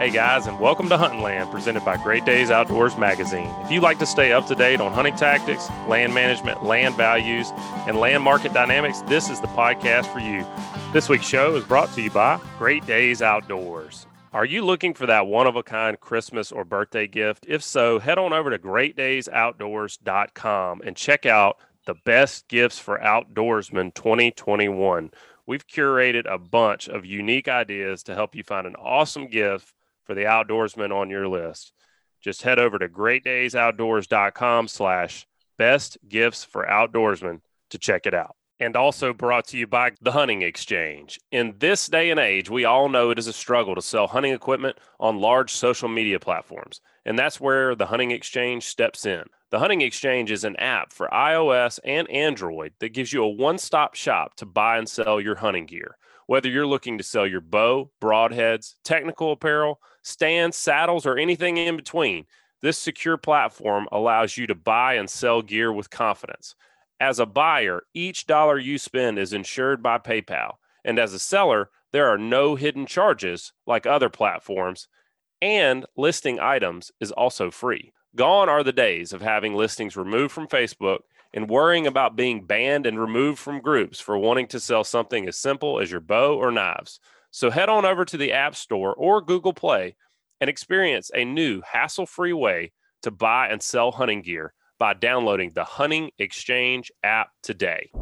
Hey guys, and welcome to Hunting Land, presented by Great Days Outdoors Magazine. If you'd like to stay up to date on hunting tactics, land management, land values, and land market dynamics, this is the podcast for you. This week's show is brought to you by Great Days Outdoors. Are you looking for that one of a kind Christmas or birthday gift? If so, head on over to greatdaysoutdoors.com and check out the best gifts for outdoorsmen 2021. We've curated a bunch of unique ideas to help you find an awesome gift for the outdoorsman on your list. Just head over to greatdaysoutdoors.com slash best gifts for outdoorsmen to check it out. And also brought to you by the Hunting Exchange. In this day and age, we all know it is a struggle to sell hunting equipment on large social media platforms. And that's where the Hunting Exchange steps in. The Hunting Exchange is an app for iOS and Android that gives you a one stop shop to buy and sell your hunting gear. Whether you're looking to sell your bow, broadheads, technical apparel, stands, saddles, or anything in between, this secure platform allows you to buy and sell gear with confidence. As a buyer, each dollar you spend is insured by PayPal. And as a seller, there are no hidden charges like other platforms, and listing items is also free. Gone are the days of having listings removed from Facebook and worrying about being banned and removed from groups for wanting to sell something as simple as your bow or knives. So head on over to the App Store or Google Play and experience a new hassle free way to buy and sell hunting gear by downloading the Hunting Exchange app today.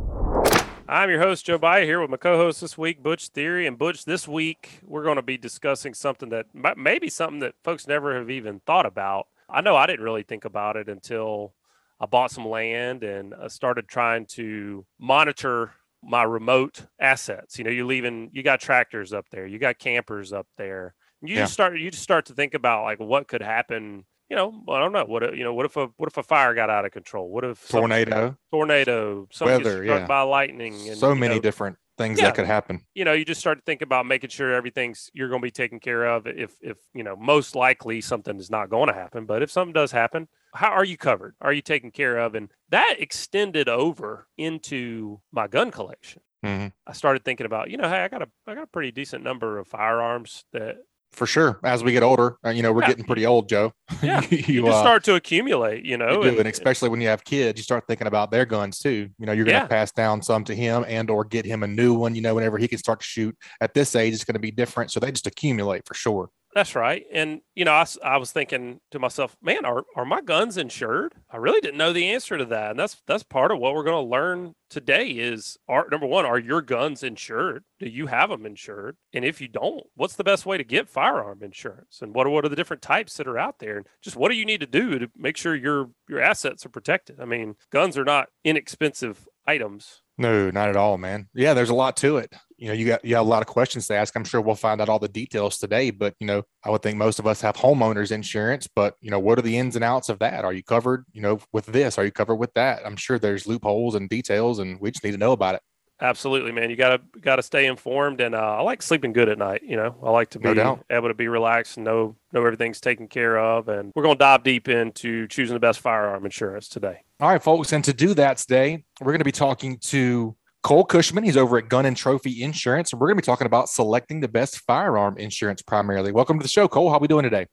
I'm your host, Joe Baya, here with my co host this week, Butch Thierry. And Butch, this week we're going to be discussing something that maybe something that folks never have even thought about. I know I didn't really think about it until I bought some land and I started trying to monitor my remote assets. You know, you're leaving, you got tractors up there, you got campers up there. You yeah. just start, you just start to think about like what could happen. You know, I don't know. What if, you know? What if a what if a fire got out of control? What if tornado, tornado, weather, yeah, by lightning, and so many know, different things yeah. that could happen. You know, you just start to think about making sure everything's you're going to be taken care of. If if you know, most likely something is not going to happen, but if something does happen, how are you covered? Are you taken care of? And that extended over into my gun collection. Mm-hmm. I started thinking about, you know, hey, I got a I got a pretty decent number of firearms that for sure. As we get older, uh, you know, we're yeah. getting pretty old, Joe. Yeah, you, you uh, start to accumulate, you know, you and, and, especially when you have kids, you start thinking about their guns too. You know, you're going to yeah. pass down some to him and or get him a new one. You know, whenever he can start to shoot at this age, it's going to be different. So they just accumulate for sure. That's right. And, you know, I, I was thinking to myself, man, are, are my guns insured? I really didn't know the answer to that. And that's, that's part of what we're going to learn today is are number one, are your guns insured? Do you have them insured? And if you don't, what's the best way to get firearm insurance? And what are, what are the different types that are out there? And just what do you need to do to make sure your, your assets are protected? I mean, guns are not inexpensive items no, not at all, man. Yeah, there's a lot to it. You know, you got you have a lot of questions to ask. I'm sure we'll find out all the details today, but you know, I would think most of us have homeowners insurance, but you know, what are the ins and outs of that? Are you covered, you know, with this? Are you covered with that? I'm sure there's loopholes and details and we just need to know about it. Absolutely, man. You gotta gotta stay informed, and uh, I like sleeping good at night. You know, I like to be no able to be relaxed and know know everything's taken care of. And we're gonna dive deep into choosing the best firearm insurance today. All right, folks, and to do that today, we're gonna be talking to Cole Cushman. He's over at Gun and Trophy Insurance, and we're gonna be talking about selecting the best firearm insurance primarily. Welcome to the show, Cole. How are we doing today?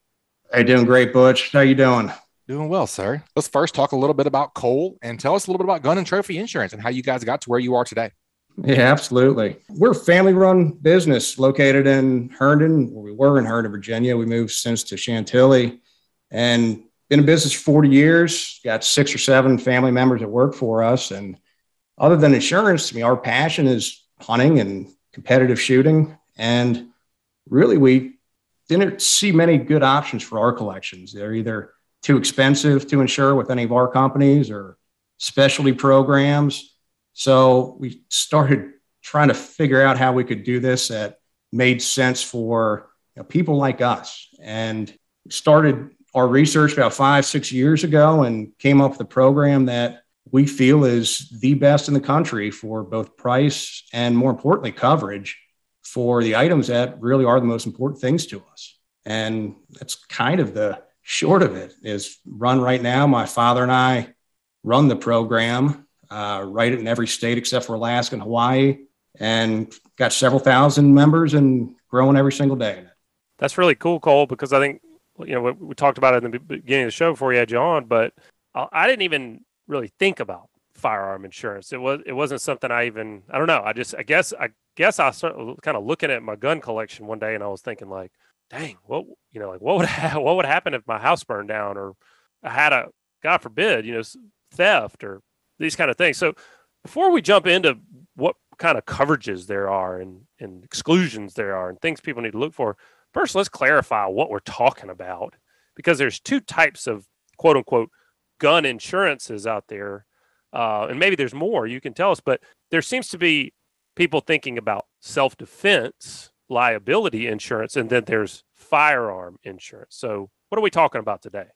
Hey, doing great, Butch. How you doing? Doing well, sir. Let's first talk a little bit about Cole and tell us a little bit about Gun and Trophy Insurance and how you guys got to where you are today. Yeah, absolutely. We're a family run business located in Herndon, where we were in Herndon, Virginia. We moved since to Chantilly and been in business for 40 years, got six or seven family members that work for us. And other than insurance, I mean, our passion is hunting and competitive shooting. And really, we didn't see many good options for our collections. They're either too expensive to insure with any of our companies or specialty programs so we started trying to figure out how we could do this that made sense for you know, people like us. And started our research about five, six years ago and came up with a program that we feel is the best in the country for both price and more importantly, coverage for the items that really are the most important things to us. And that's kind of the short of it is run right now. My father and I run the program uh, right in every state except for Alaska and Hawaii, and got several thousand members and growing every single day. That's really cool, Cole, because I think you know we, we talked about it in the beginning of the show before you had you on, but I, I didn't even really think about firearm insurance. It was it wasn't something I even I don't know. I just I guess I guess I started kind of looking at my gun collection one day and I was thinking like, dang, what you know like what would ha- what would happen if my house burned down or I had a God forbid you know theft or these kind of things. So before we jump into what kind of coverages there are and, and exclusions there are and things people need to look for, first let's clarify what we're talking about because there's two types of quote unquote gun insurances out there uh, and maybe there's more you can tell us, but there seems to be people thinking about self defense liability insurance, and then there's firearm insurance. So, what are we talking about today?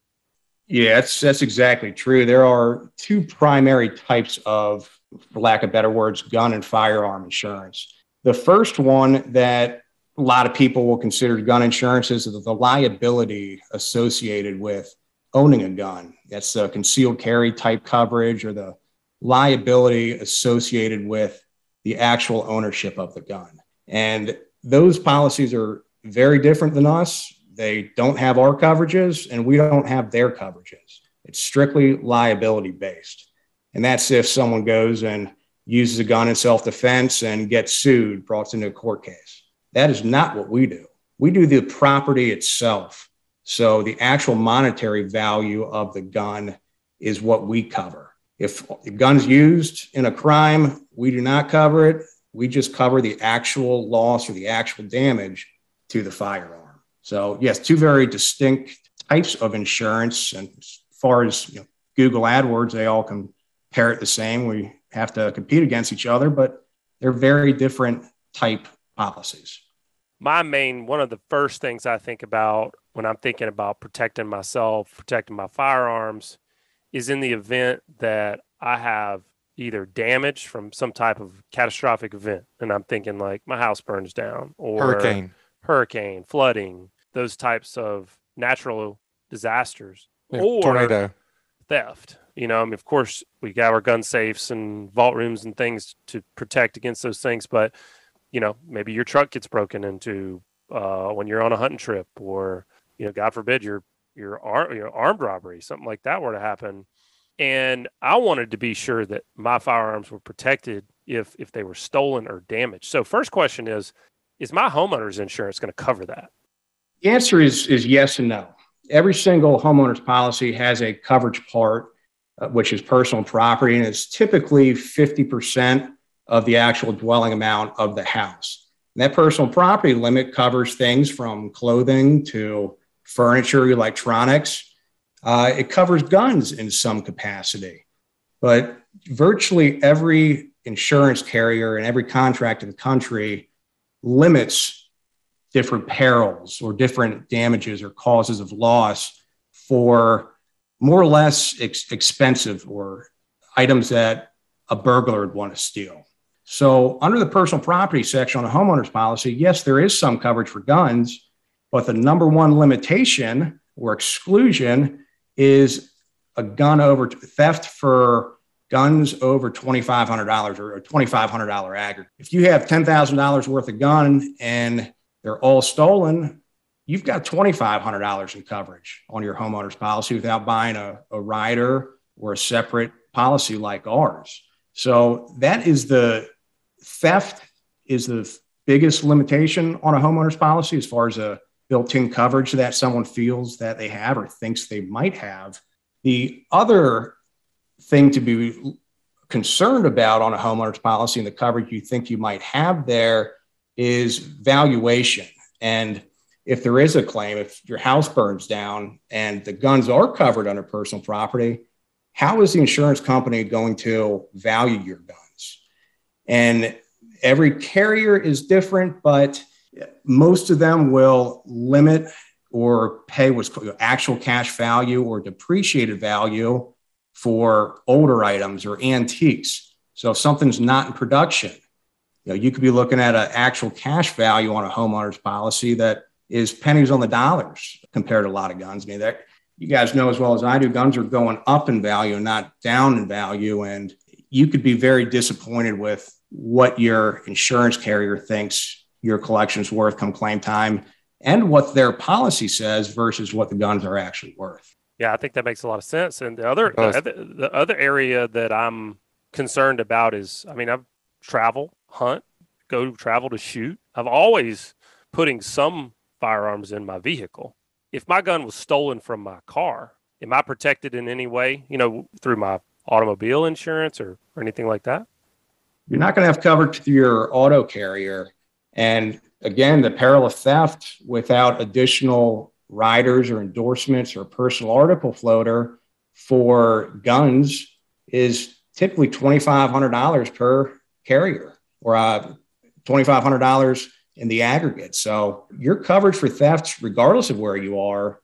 Yeah, that's that's exactly true. There are two primary types of, for lack of better words, gun and firearm insurance. The first one that a lot of people will consider gun insurance is the liability associated with owning a gun. That's the concealed carry type coverage or the liability associated with the actual ownership of the gun. And those policies are very different than us. They don't have our coverages and we don't have their coverages. It's strictly liability based. And that's if someone goes and uses a gun in self defense and gets sued, brought into a court case. That is not what we do. We do the property itself. So the actual monetary value of the gun is what we cover. If the gun's used in a crime, we do not cover it. We just cover the actual loss or the actual damage to the firearm. So, yes, two very distinct types of insurance. And as far as you know, Google AdWords, they all compare it the same. We have to compete against each other, but they're very different type policies. My main, one of the first things I think about when I'm thinking about protecting myself, protecting my firearms, is in the event that I have either damage from some type of catastrophic event, and I'm thinking like my house burns down, or hurricane, hurricane, flooding, those types of natural disasters, yeah, or tornado, theft. You know, I mean, of course, we got our gun safes and vault rooms and things to protect against those things, but you know, maybe your truck gets broken into uh, when you're on a hunting trip, or you know, God forbid, your, ar- your armed robbery, something like that were to happen. And I wanted to be sure that my firearms were protected if if they were stolen or damaged. So first question is is my homeowner's insurance going to cover that? The answer is is yes and no. Every single homeowner's policy has a coverage part uh, which is personal property and it's typically 50% of the actual dwelling amount of the house. And that personal property limit covers things from clothing to furniture, electronics. Uh, it covers guns in some capacity. But virtually every insurance carrier and every contract in the country limits different perils or different damages or causes of loss for more or less ex- expensive or items that a burglar would want to steal. So, under the personal property section on a homeowner's policy, yes, there is some coverage for guns, but the number one limitation or exclusion is a gun over theft for guns over $2,500 or a $2,500 aggregate. If you have $10,000 worth of gun and they're all stolen, you've got $2,500 in coverage on your homeowner's policy without buying a, a rider or a separate policy like ours. So that is the theft is the biggest limitation on a homeowner's policy as far as a built in coverage that someone feels that they have or thinks they might have. The other thing to be concerned about on a homeowner's policy and the coverage you think you might have there is valuation. And if there is a claim, if your house burns down and the guns are covered under personal property, how is the insurance company going to value your guns? And every carrier is different, but most of them will limit or pay what's called actual cash value or depreciated value for older items or antiques. So if something's not in production, you know, you could be looking at an actual cash value on a homeowner's policy that is pennies on the dollars compared to a lot of guns. I mean, that you guys know as well as I do, guns are going up in value, not down in value. And you could be very disappointed with what your insurance carrier thinks your collection's worth come claim time. and what their policy says versus what the guns are actually worth. Yeah, I think that makes a lot of sense. And the other, the other, the other area that I'm concerned about is, I mean, I've travel, hunt, go travel to shoot. I've always putting some firearms in my vehicle. If my gun was stolen from my car, am I protected in any way? You know, through my automobile insurance or, or anything like that? You're not going to have coverage through your auto carrier. And again, the peril of theft without additional riders or endorsements or personal article floater for guns is typically $2,500 per carrier or uh, $2,500 in the aggregate. So your coverage for thefts, regardless of where you are,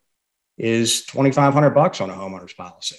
is 2,500 bucks on a homeowner's policy.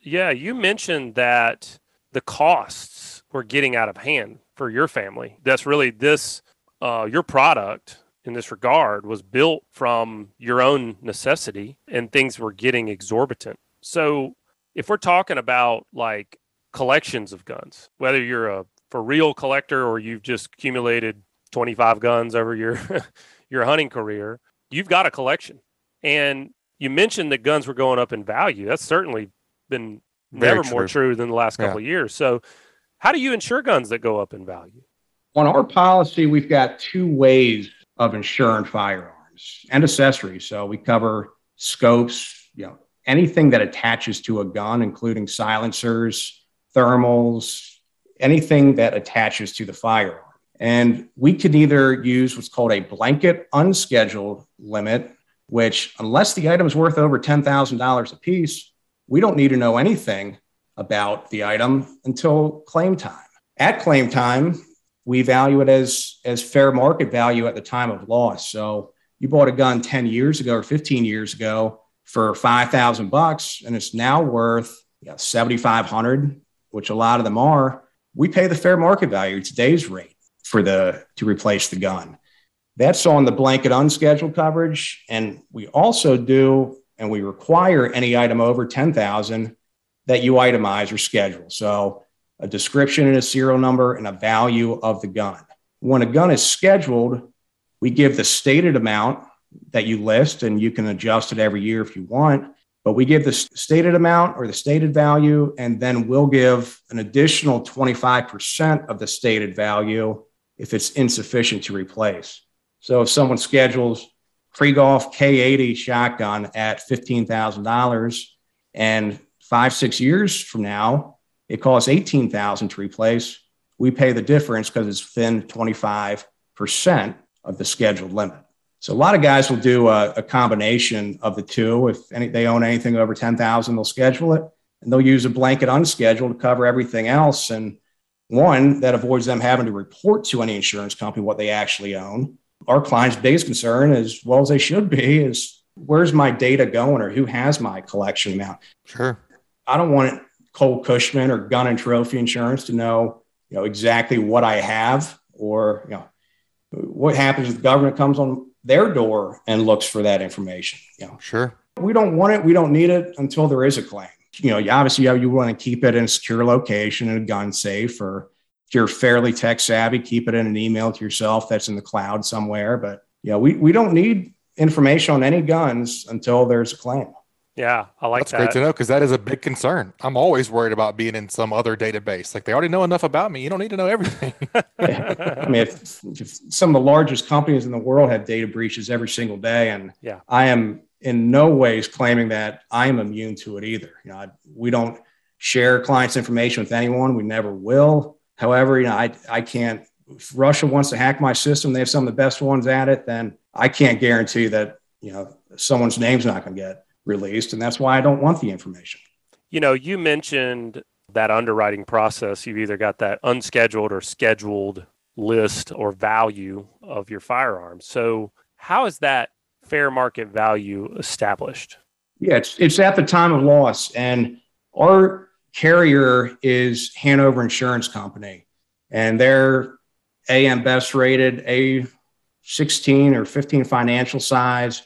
Yeah, you mentioned that the costs were getting out of hand for your family. That's really this uh, your product in this regard was built from your own necessity and things were getting exorbitant. So if we're talking about like collections of guns, whether you're a for real collector or you've just accumulated 25 guns over your your hunting career, you've got a collection. And you mentioned that guns were going up in value. That's certainly been Very never true. more true than the last couple yeah. of years. So how do you insure guns that go up in value? On our policy, we've got two ways of insuring firearms and accessories. So we cover scopes, you know, anything that attaches to a gun, including silencers, thermals, anything that attaches to the firearm. And we can either use what's called a blanket unscheduled limit, which, unless the item is worth over $10,000 a piece, we don't need to know anything about the item until claim time. At claim time, we value it as, as fair market value at the time of loss. So you bought a gun 10 years ago or 15 years ago for 5,000 bucks and it's now worth you know, 7,500, which a lot of them are. We pay the fair market value, today's rate for the to replace the gun. That's on the blanket unscheduled coverage. And we also do, and we require any item over 10,000 that you itemize or schedule. So a description and a serial number and a value of the gun. When a gun is scheduled, we give the stated amount that you list and you can adjust it every year if you want. But we give the stated amount or the stated value, and then we'll give an additional 25% of the stated value if it's insufficient to replace. So if someone schedules Krieghoff K80 shotgun at $15,000 and five, six years from now, it costs 18,000 to replace. We pay the difference because it's within 25% of the scheduled limit. So a lot of guys will do a, a combination of the two. If any, they own anything over 10,000, they'll schedule it and they'll use a blanket unscheduled to cover everything else. And one, that avoids them having to report to any insurance company what they actually own. Our client's biggest concern, as well as they should be, is where's my data going or who has my collection amount? Sure. I don't want Cole Cushman or Gun and Trophy Insurance to know, you know, exactly what I have or, you know, what happens if the government comes on their door and looks for that information. You know, sure. We don't want it. We don't need it until there is a claim you know, obviously you want to keep it in a secure location in a gun safe, or if you're fairly tech savvy, keep it in an email to yourself that's in the cloud somewhere. But you know, we, we don't need information on any guns until there's a claim. Yeah, I like that. That's that. great to know because that is a big concern. I'm always worried about being in some other database. Like they already know enough about me. You don't need to know everything. yeah. I mean, if, if, some of the largest companies in the world have data breaches every single day, and yeah. I am in no ways claiming that I'm immune to it either. You know, I, we don't share clients' information with anyone. We never will. However, you know, I, I can't, if Russia wants to hack my system, they have some of the best ones at it, then I can't guarantee that, you know, someone's name's not going to get released. And that's why I don't want the information. You know, you mentioned that underwriting process. You've either got that unscheduled or scheduled list or value of your firearms. So, how is that fair market value established? Yeah, it's, it's at the time of loss. And our carrier is Hanover Insurance Company, and they're AM Best rated, A 16 or 15 financial size,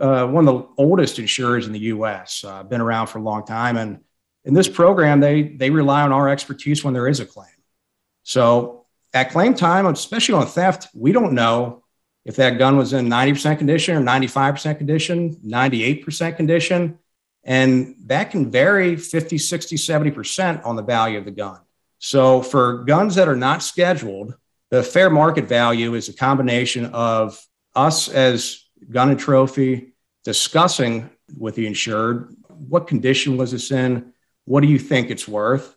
uh, one of the oldest insurers in the US, uh, been around for a long time. And in this program, they, they rely on our expertise when there is a claim. So at claim time, especially on theft, we don't know if that gun was in 90% condition or 95% condition, 98% condition. And that can vary 50, 60, 70% on the value of the gun. So for guns that are not scheduled, the fair market value is a combination of us as gun and trophy discussing with the insured what condition was this in? What do you think it's worth?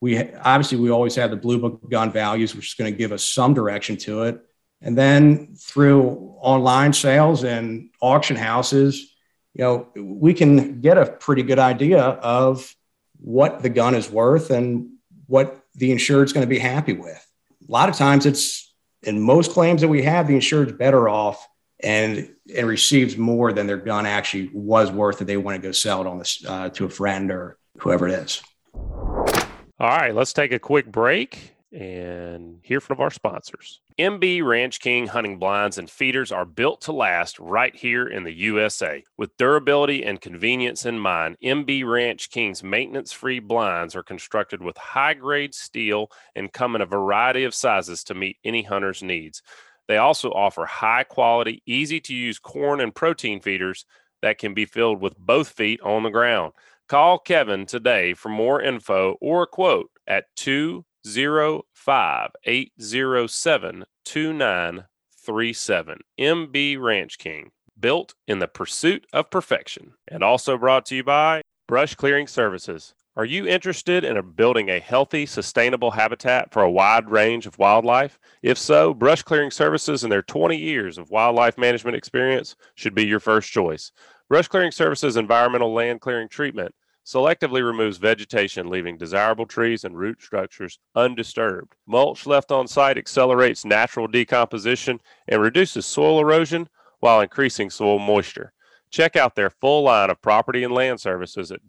We obviously we always have the blue book gun values, which is going to give us some direction to it. And then through online sales and auction houses, you know, we can get a pretty good idea of what the gun is worth and what the insured's going to be happy with. A lot of times it's in most claims that we have, the insured's better off and and receives more than their gun actually was worth that they want to go sell it on this uh, to a friend or whoever it is. All right, let's take a quick break and hear from our sponsors. MB Ranch King hunting blinds and feeders are built to last right here in the USA. With durability and convenience in mind, MB Ranch King's maintenance free blinds are constructed with high grade steel and come in a variety of sizes to meet any hunter's needs. They also offer high quality, easy to use corn and protein feeders that can be filled with both feet on the ground. Call Kevin today for more info or a quote at 205 807 2937. MB Ranch King, built in the pursuit of perfection. And also brought to you by Brush Clearing Services. Are you interested in building a healthy, sustainable habitat for a wide range of wildlife? If so, Brush Clearing Services and their 20 years of wildlife management experience should be your first choice. Brush Clearing Services environmental land clearing treatment selectively removes vegetation, leaving desirable trees and root structures undisturbed. Mulch left on site accelerates natural decomposition and reduces soil erosion while increasing soil moisture. Check out their full line of property and land services at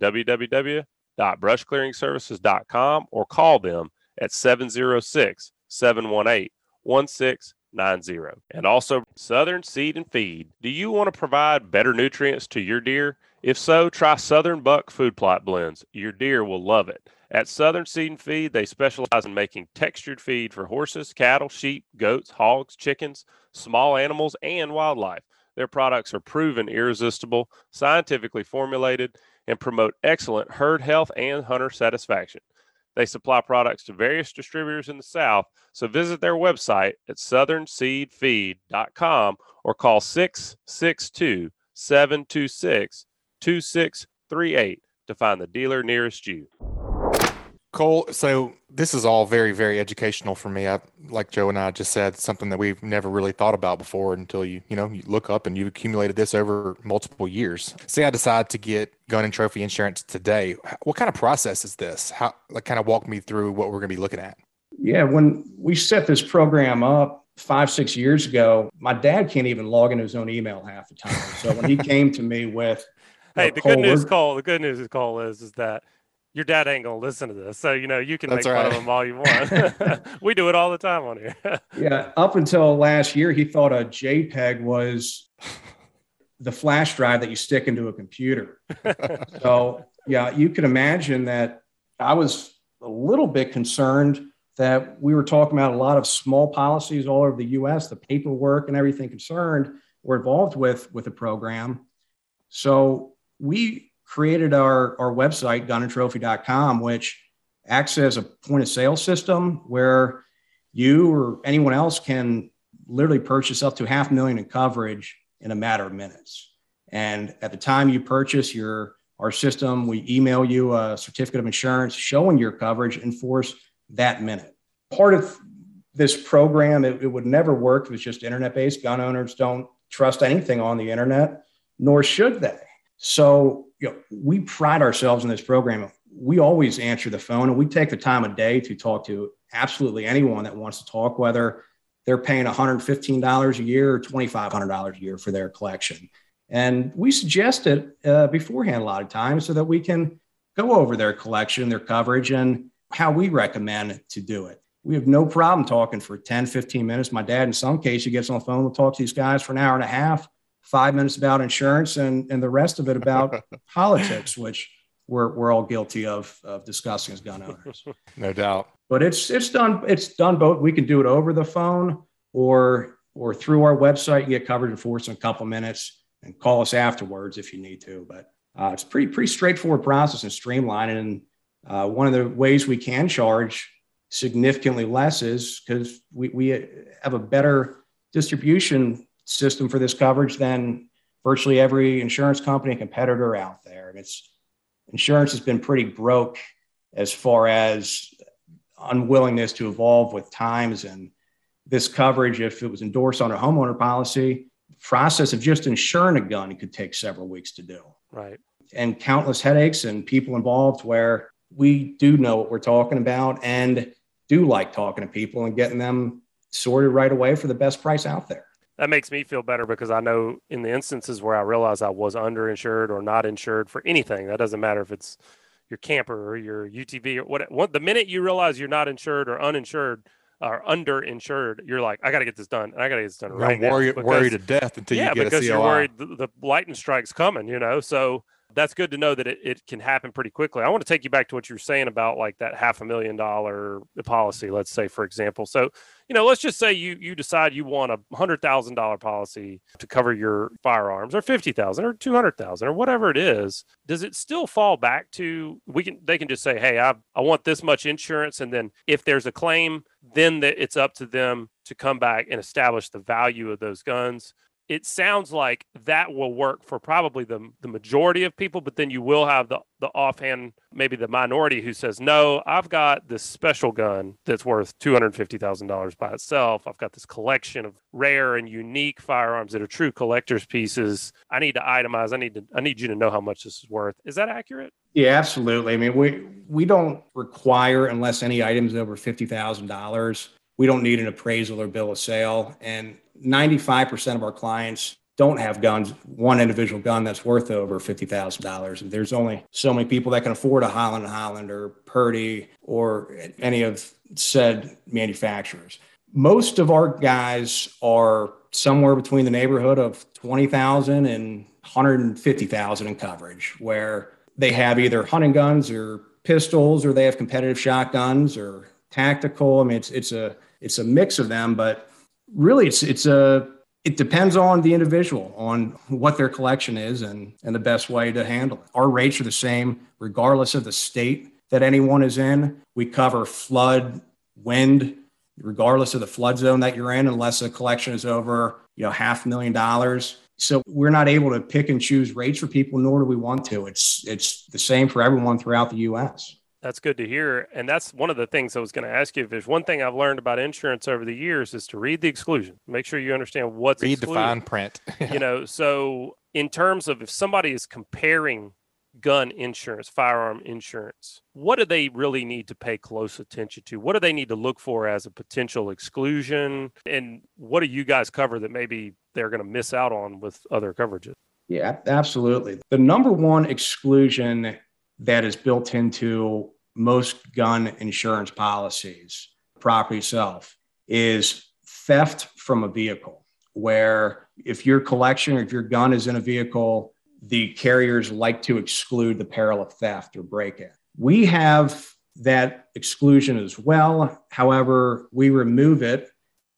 www.brushclearingservices.com or call them at 706 718 1690. And also, Southern Seed and Feed. Do you want to provide better nutrients to your deer? If so, try Southern Buck Food Plot Blends. Your deer will love it. At Southern Seed and Feed, they specialize in making textured feed for horses, cattle, sheep, goats, hogs, chickens, small animals, and wildlife. Their products are proven irresistible, scientifically formulated, and promote excellent herd health and hunter satisfaction. They supply products to various distributors in the South, so visit their website at southernseedfeed.com or call 662 726 2638 to find the dealer nearest you. Cole, so this is all very, very educational for me. I, like Joe and I just said, something that we've never really thought about before until you, you know, you look up and you've accumulated this over multiple years. Say I decide to get gun and trophy insurance today. What kind of process is this? How, like, kind of walk me through what we're going to be looking at. Yeah, when we set this program up five, six years ago, my dad can't even log into his own email half the time. So when he came to me with, hey, the good news, Cole, the good news, is Cole, is is that your dad ain't gonna listen to this. So you know you can That's make right. fun of him all you want. we do it all the time on here. yeah, up until last year, he thought a JPEG was the flash drive that you stick into a computer. so yeah, you can imagine that I was a little bit concerned that we were talking about a lot of small policies all over the U.S. The paperwork and everything concerned were involved with with the program. So we created our, our website, gunandtrophy.com, which acts as a point of sale system where you or anyone else can literally purchase up to half a million in coverage in a matter of minutes. And at the time you purchase your our system, we email you a certificate of insurance showing your coverage in force that minute. Part of this program, it, it would never work if it's just internet based. Gun owners don't trust anything on the internet, nor should they. So you know, we pride ourselves in this program. We always answer the phone and we take the time of day to talk to absolutely anyone that wants to talk, whether they're paying $115 a year or $2,500 a year for their collection. And we suggest it uh, beforehand a lot of times so that we can go over their collection, their coverage, and how we recommend to do it. We have no problem talking for 10, 15 minutes. My dad, in some cases, gets on the phone, will talk to these guys for an hour and a half five minutes about insurance and, and the rest of it about politics, which we're, we're all guilty of, of discussing as gun owners. No doubt. But it's, it's done, it's done both. We can do it over the phone or or through our website. You get coverage in force in a couple minutes and call us afterwards if you need to. But uh, it's pretty pretty straightforward process and streamlined. And uh, one of the ways we can charge significantly less is because we, we have a better distribution system for this coverage than virtually every insurance company competitor out there. And it's insurance has been pretty broke as far as unwillingness to evolve with times. And this coverage if it was endorsed on a homeowner policy process of just insuring a gun could take several weeks to do. Right. And countless headaches and people involved where we do know what we're talking about and do like talking to people and getting them sorted right away for the best price out there that makes me feel better because I know in the instances where I realize I was underinsured or not insured for anything, that doesn't matter if it's your camper or your UTV or what, what the minute you realize you're not insured or uninsured or underinsured, you're like, I got to get this done. I got to get this done right worry, now. Because, worry to death until yeah, you get because you're worried the, the lightning strike's coming, you know? So that's good to know that it, it can happen pretty quickly. I want to take you back to what you were saying about like that half a million dollar policy, let's say, for example. So, you know, let's just say you you decide you want a hundred thousand dollar policy to cover your firearms or fifty thousand or two hundred thousand or whatever it is. Does it still fall back to we can they can just say, Hey, I I want this much insurance, and then if there's a claim, then the, it's up to them to come back and establish the value of those guns it sounds like that will work for probably the, the majority of people, but then you will have the, the offhand, maybe the minority who says, No, I've got this special gun that's worth $250,000 by itself. I've got this collection of rare and unique firearms that are true collector's pieces. I need to itemize. I need to I need you to know how much this is worth. Is that accurate? Yeah, absolutely. I mean, we we don't require unless any items over fifty thousand dollars, we don't need an appraisal or bill of sale. And 95% of our clients don't have guns, one individual gun that's worth over $50,000. And there's only so many people that can afford a Holland Holland or Purdey or any of said manufacturers. Most of our guys are somewhere between the neighborhood of 20,000 and 150,000 in coverage, where they have either hunting guns or pistols, or they have competitive shotguns or tactical. I mean, it's, it's a, it's a mix of them, but really it's it's a it depends on the individual on what their collection is and and the best way to handle it. Our rates are the same regardless of the state that anyone is in. We cover flood, wind, regardless of the flood zone that you're in, unless a collection is over you know half a million dollars. So we're not able to pick and choose rates for people, nor do we want to. It's it's the same for everyone throughout the U.S. That's good to hear. And that's one of the things I was going to ask you. If there's one thing I've learned about insurance over the years is to read the exclusion. Make sure you understand what's read excluded. the fine print. you know, so in terms of if somebody is comparing gun insurance, firearm insurance, what do they really need to pay close attention to? What do they need to look for as a potential exclusion? And what do you guys cover that maybe they're going to miss out on with other coverages? Yeah, absolutely. The number one exclusion that is built into most gun insurance policies, property itself, is theft from a vehicle. Where if your collection or if your gun is in a vehicle, the carriers like to exclude the peril of theft or break in. We have that exclusion as well. However, we remove it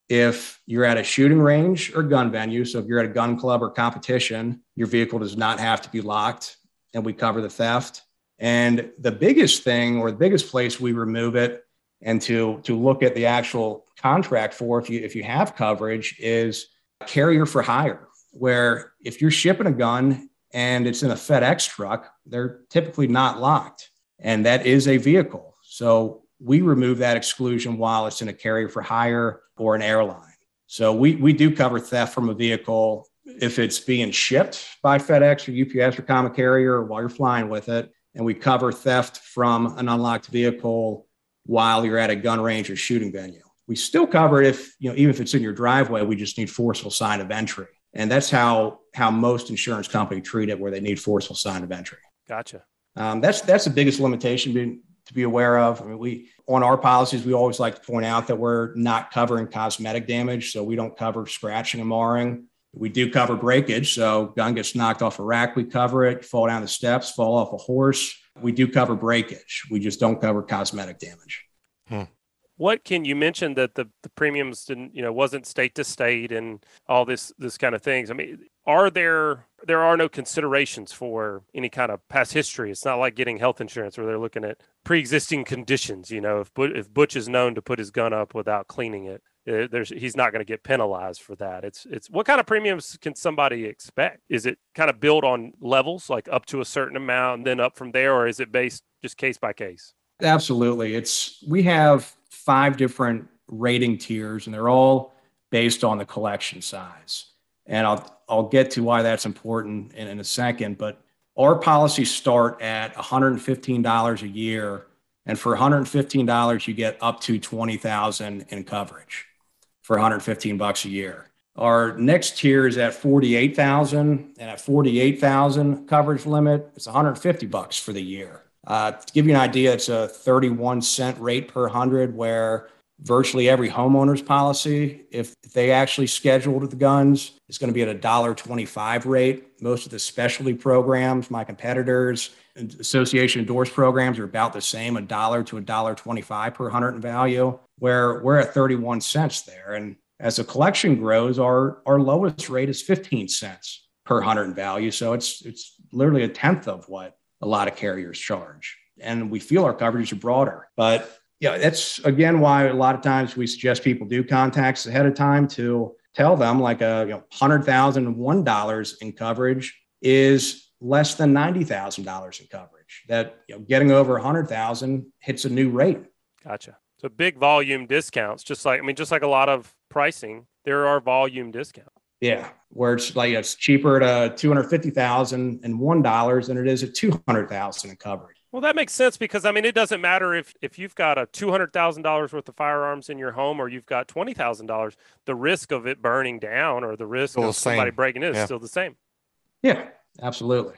if you're at a shooting range or gun venue. So if you're at a gun club or competition, your vehicle does not have to be locked and we cover the theft. And the biggest thing or the biggest place we remove it and to, to look at the actual contract for if you if you have coverage is carrier for hire, where if you're shipping a gun and it's in a FedEx truck, they're typically not locked. And that is a vehicle. So we remove that exclusion while it's in a carrier for hire or an airline. So we, we do cover theft from a vehicle if it's being shipped by FedEx or UPS or common carrier while you're flying with it and we cover theft from an unlocked vehicle while you're at a gun range or shooting venue. We still cover it if, you know, even if it's in your driveway, we just need forceful sign of entry. And that's how how most insurance companies treat it, where they need forceful sign of entry. Gotcha. Um, that's that's the biggest limitation to, to be aware of. I mean, we on our policies, we always like to point out that we're not covering cosmetic damage, so we don't cover scratching and marring. We do cover breakage. So gun gets knocked off a rack, we cover it, fall down the steps, fall off a horse. We do cover breakage. We just don't cover cosmetic damage. Hmm. what can you mention that the, the premiums didn't you know wasn't state to state and all this this kind of things i mean are there there are no considerations for any kind of past history it's not like getting health insurance where they're looking at pre-existing conditions you know if if butch is known to put his gun up without cleaning it Uh, there's he's not going to get penalized for that. It's it's what kind of premiums can somebody expect? Is it kind of built on levels like up to a certain amount and then up from there or is it based just case by case? Absolutely. It's we have five different rating tiers and they're all based on the collection size. And i'll i'll get to why that's important in, in a second but our policies start at $115 a year and for $115 you get up to 20000 in coverage for 115 bucks a year. Our next tier is at 48,000 and at 48,000 coverage limit, it's 150 bucks for the year. Uh, to give you an idea, it's a 31 cent rate per hundred where virtually every homeowner's policy, if they actually scheduled the guns, is going to be at a dollar 25 rate. Most of the specialty programs, my competitors, association endorsed programs are about the same, a dollar to a dollar 25 per hundred in value where we're at 31 cents there. And as the collection grows, our, our lowest rate is 15 cents per hundred in value. So it's, it's literally a tenth of what a lot of carriers charge. And we feel our coverages are broader. But yeah, that's again why a lot of times we suggest people do contacts ahead of time to tell them like a you know, hundred thousand one dollars in coverage is less than ninety thousand dollars in coverage. That you know, getting over a hundred thousand hits a new rate. Gotcha. So big volume discounts, just like I mean, just like a lot of pricing, there are volume discounts. Yeah, where it's like it's cheaper at uh, two hundred fifty thousand and one dollars than it is at two hundred thousand in coverage. Well, that makes sense because I mean, it doesn't matter if if you've got a two hundred thousand dollars worth of firearms in your home or you've got twenty thousand dollars. The risk of it burning down or the risk still of the somebody breaking it is yeah. still the same. Yeah, absolutely.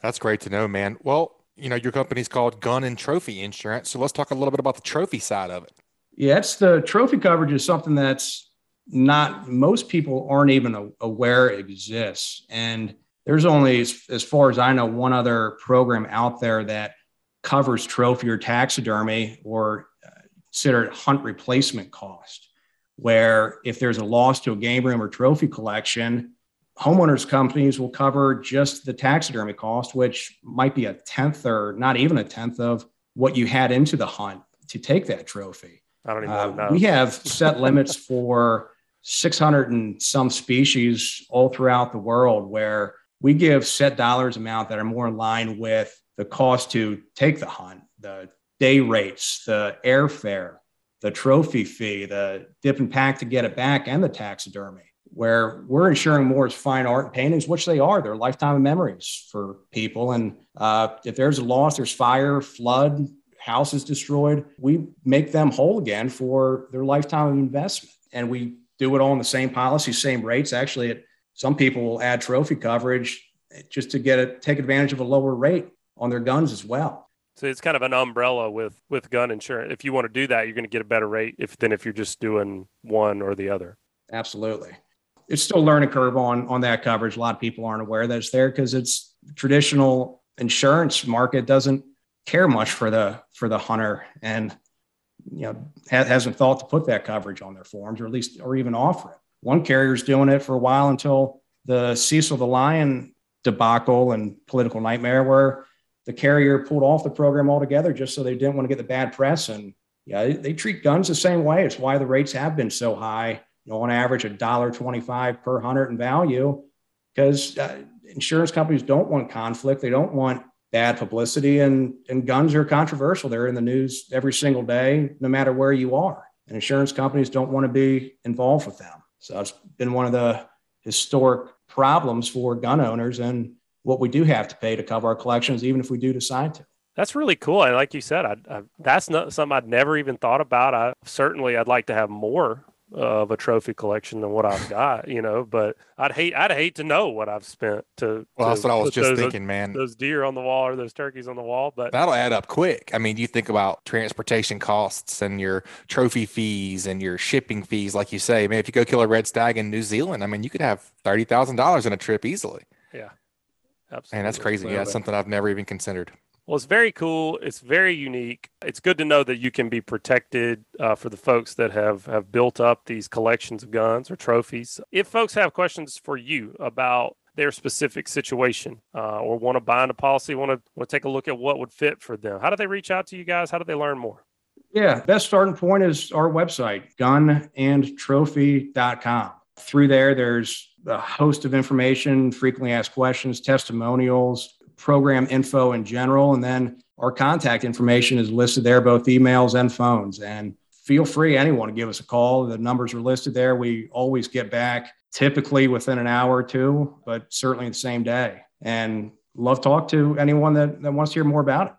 That's great to know, man. Well, you know, your company's called Gun and Trophy Insurance. So let's talk a little bit about the trophy side of it. Yeah, it's the trophy coverage is something that's not most people aren't even aware exists. And there's only, as far as I know, one other program out there that covers trophy or taxidermy or uh, considered hunt replacement cost, where if there's a loss to a game room or trophy collection, homeowners companies will cover just the taxidermy cost, which might be a tenth or not even a tenth of what you had into the hunt to take that trophy. I don't even uh, know. We have set limits for 600 and some species all throughout the world where we give set dollars amount that are more in line with the cost to take the hunt, the day rates, the airfare, the trophy fee, the dip and pack to get it back, and the taxidermy where we're insuring more as fine art and paintings, which they are. They're lifetime memories for people. And uh, if there's a loss, there's fire, flood, house is destroyed, we make them whole again for their lifetime of investment. And we do it all in the same policy, same rates. Actually, it, some people will add trophy coverage just to get it, take advantage of a lower rate on their guns as well. So it's kind of an umbrella with with gun insurance. If you want to do that, you're going to get a better rate if than if you're just doing one or the other. Absolutely it's still learning curve on on that coverage. A lot of people aren't aware that it's there because it's traditional insurance market doesn't care much for the for the hunter and you know ha- hasn't thought to put that coverage on their forms or at least or even offer it. One carrier's doing it for a while until the Cecil the Lion debacle and political nightmare where the carrier pulled off the program altogether just so they didn't want to get the bad press and yeah they, they treat guns the same way it's why the rates have been so high you know, on average, a dollar twenty-five per hundred in value, because uh, insurance companies don't want conflict. They don't want bad publicity, and and guns are controversial. They're in the news every single day, no matter where you are. And insurance companies don't want to be involved with them. So it's been one of the historic problems for gun owners and what we do have to pay to cover our collections, even if we do decide to. That's really cool. And like you said, I, I, that's not something I'd never even thought about. I certainly I'd like to have more of a trophy collection than what I've got, you know. But I'd hate I'd hate to know what I've spent to. Well, to that's what I was just those, thinking, man. Those deer on the wall or those turkeys on the wall, but that'll add up quick. I mean, you think about transportation costs and your trophy fees and your shipping fees, like you say. I mean, if you go kill a red stag in New Zealand, I mean, you could have thirty thousand dollars in a trip easily. Yeah, absolutely. And that's crazy. Yeah, that's something I've never even considered. Well, it's very cool. It's very unique. It's good to know that you can be protected uh, for the folks that have have built up these collections of guns or trophies. If folks have questions for you about their specific situation uh, or want to bind a policy, want to want to take a look at what would fit for them, how do they reach out to you guys? How do they learn more? Yeah, best starting point is our website, gunandtrophy.com. Through there, there's a host of information, frequently asked questions, testimonials, program info in general. And then our contact information is listed there, both emails and phones. And feel free, anyone, to give us a call. The numbers are listed there. We always get back typically within an hour or two, but certainly the same day. And love to talk to anyone that, that wants to hear more about it.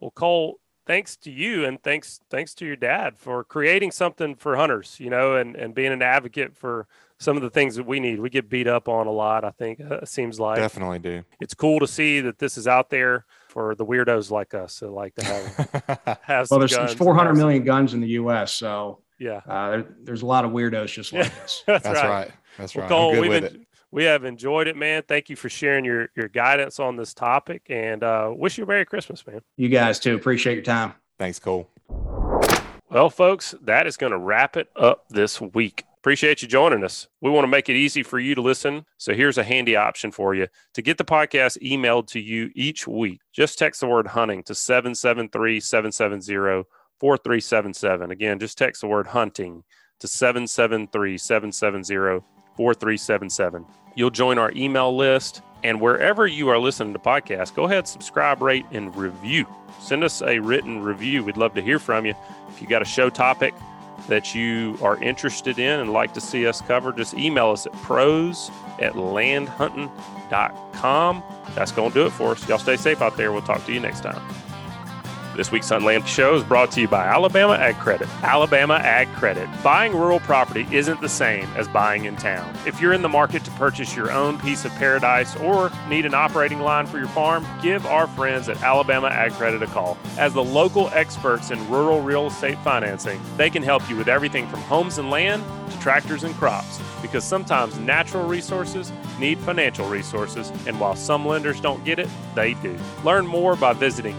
Well, Cole, thanks to you and thanks thanks to your dad for creating something for hunters, you know, and, and being an advocate for some of the things that we need. We get beat up on a lot, I think, uh, seems like. Definitely do. It's cool to see that this is out there for the weirdos like us that like to have, have well, there's, there's 400 million guns in the U.S., so yeah, uh, there, there's a lot of weirdos just like us. That's, That's right. right. That's well, right. Cole, we've en- we have enjoyed it, man. Thank you for sharing your your guidance on this topic, and uh, wish you a Merry Christmas, man. You guys too. Appreciate your time. Thanks, Cole. Well, folks, that is going to wrap it up this week. Appreciate you joining us. We want to make it easy for you to listen. So here's a handy option for you. To get the podcast emailed to you each week, just text the word hunting to 773 770 4377. Again, just text the word hunting to 773 770 4377. You'll join our email list. And wherever you are listening to podcasts, go ahead, subscribe, rate, and review. Send us a written review. We'd love to hear from you. If you got a show topic, that you are interested in and like to see us cover, just email us at pros at landhuntin.com. That's going to do it for us. Y'all stay safe out there. We'll talk to you next time. This week's Huntland Show is brought to you by Alabama Ag Credit. Alabama Ag Credit. Buying rural property isn't the same as buying in town. If you're in the market to purchase your own piece of paradise or need an operating line for your farm, give our friends at Alabama Ag Credit a call. As the local experts in rural real estate financing, they can help you with everything from homes and land to tractors and crops because sometimes natural resources need financial resources, and while some lenders don't get it, they do. Learn more by visiting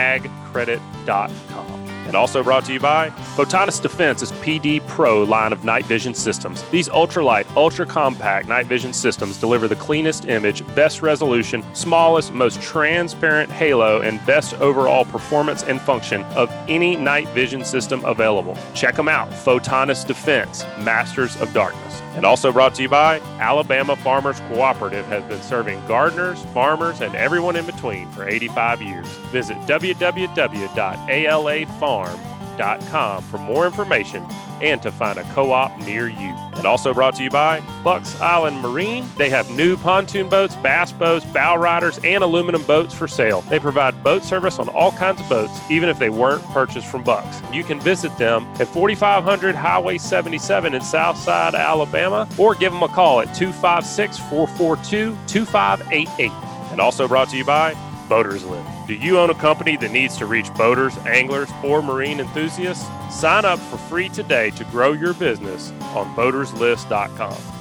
alabamaagcredit.com. And also brought to you by Photonis Defense's PD Pro line of night vision systems. These ultralight, ultra compact night vision systems deliver the cleanest image, best resolution, smallest, most transparent halo, and best overall performance and function of any night vision system available. Check them out. Photonis Defense, Masters of Darkness. And also brought to you by Alabama Farmers Cooperative has been serving gardeners, farmers, and everyone in between for 85 years. Visit www.alafarm.com for more information and to find a co-op near you. And also brought to you by Buck's Island Marina. They have new pontoon boats, bass boats, bow riders, and aluminum boats for sale. They provide boat service on all kinds of boats, even if they weren't purchased from Bucks. You can visit them at 4500 Highway 77 in Southside, Alabama, or give them a call at 256 442 2588. And also brought to you by Boaters List. Do you own a company that needs to reach boaters, anglers, or marine enthusiasts? Sign up for free today to grow your business on boaterslist.com.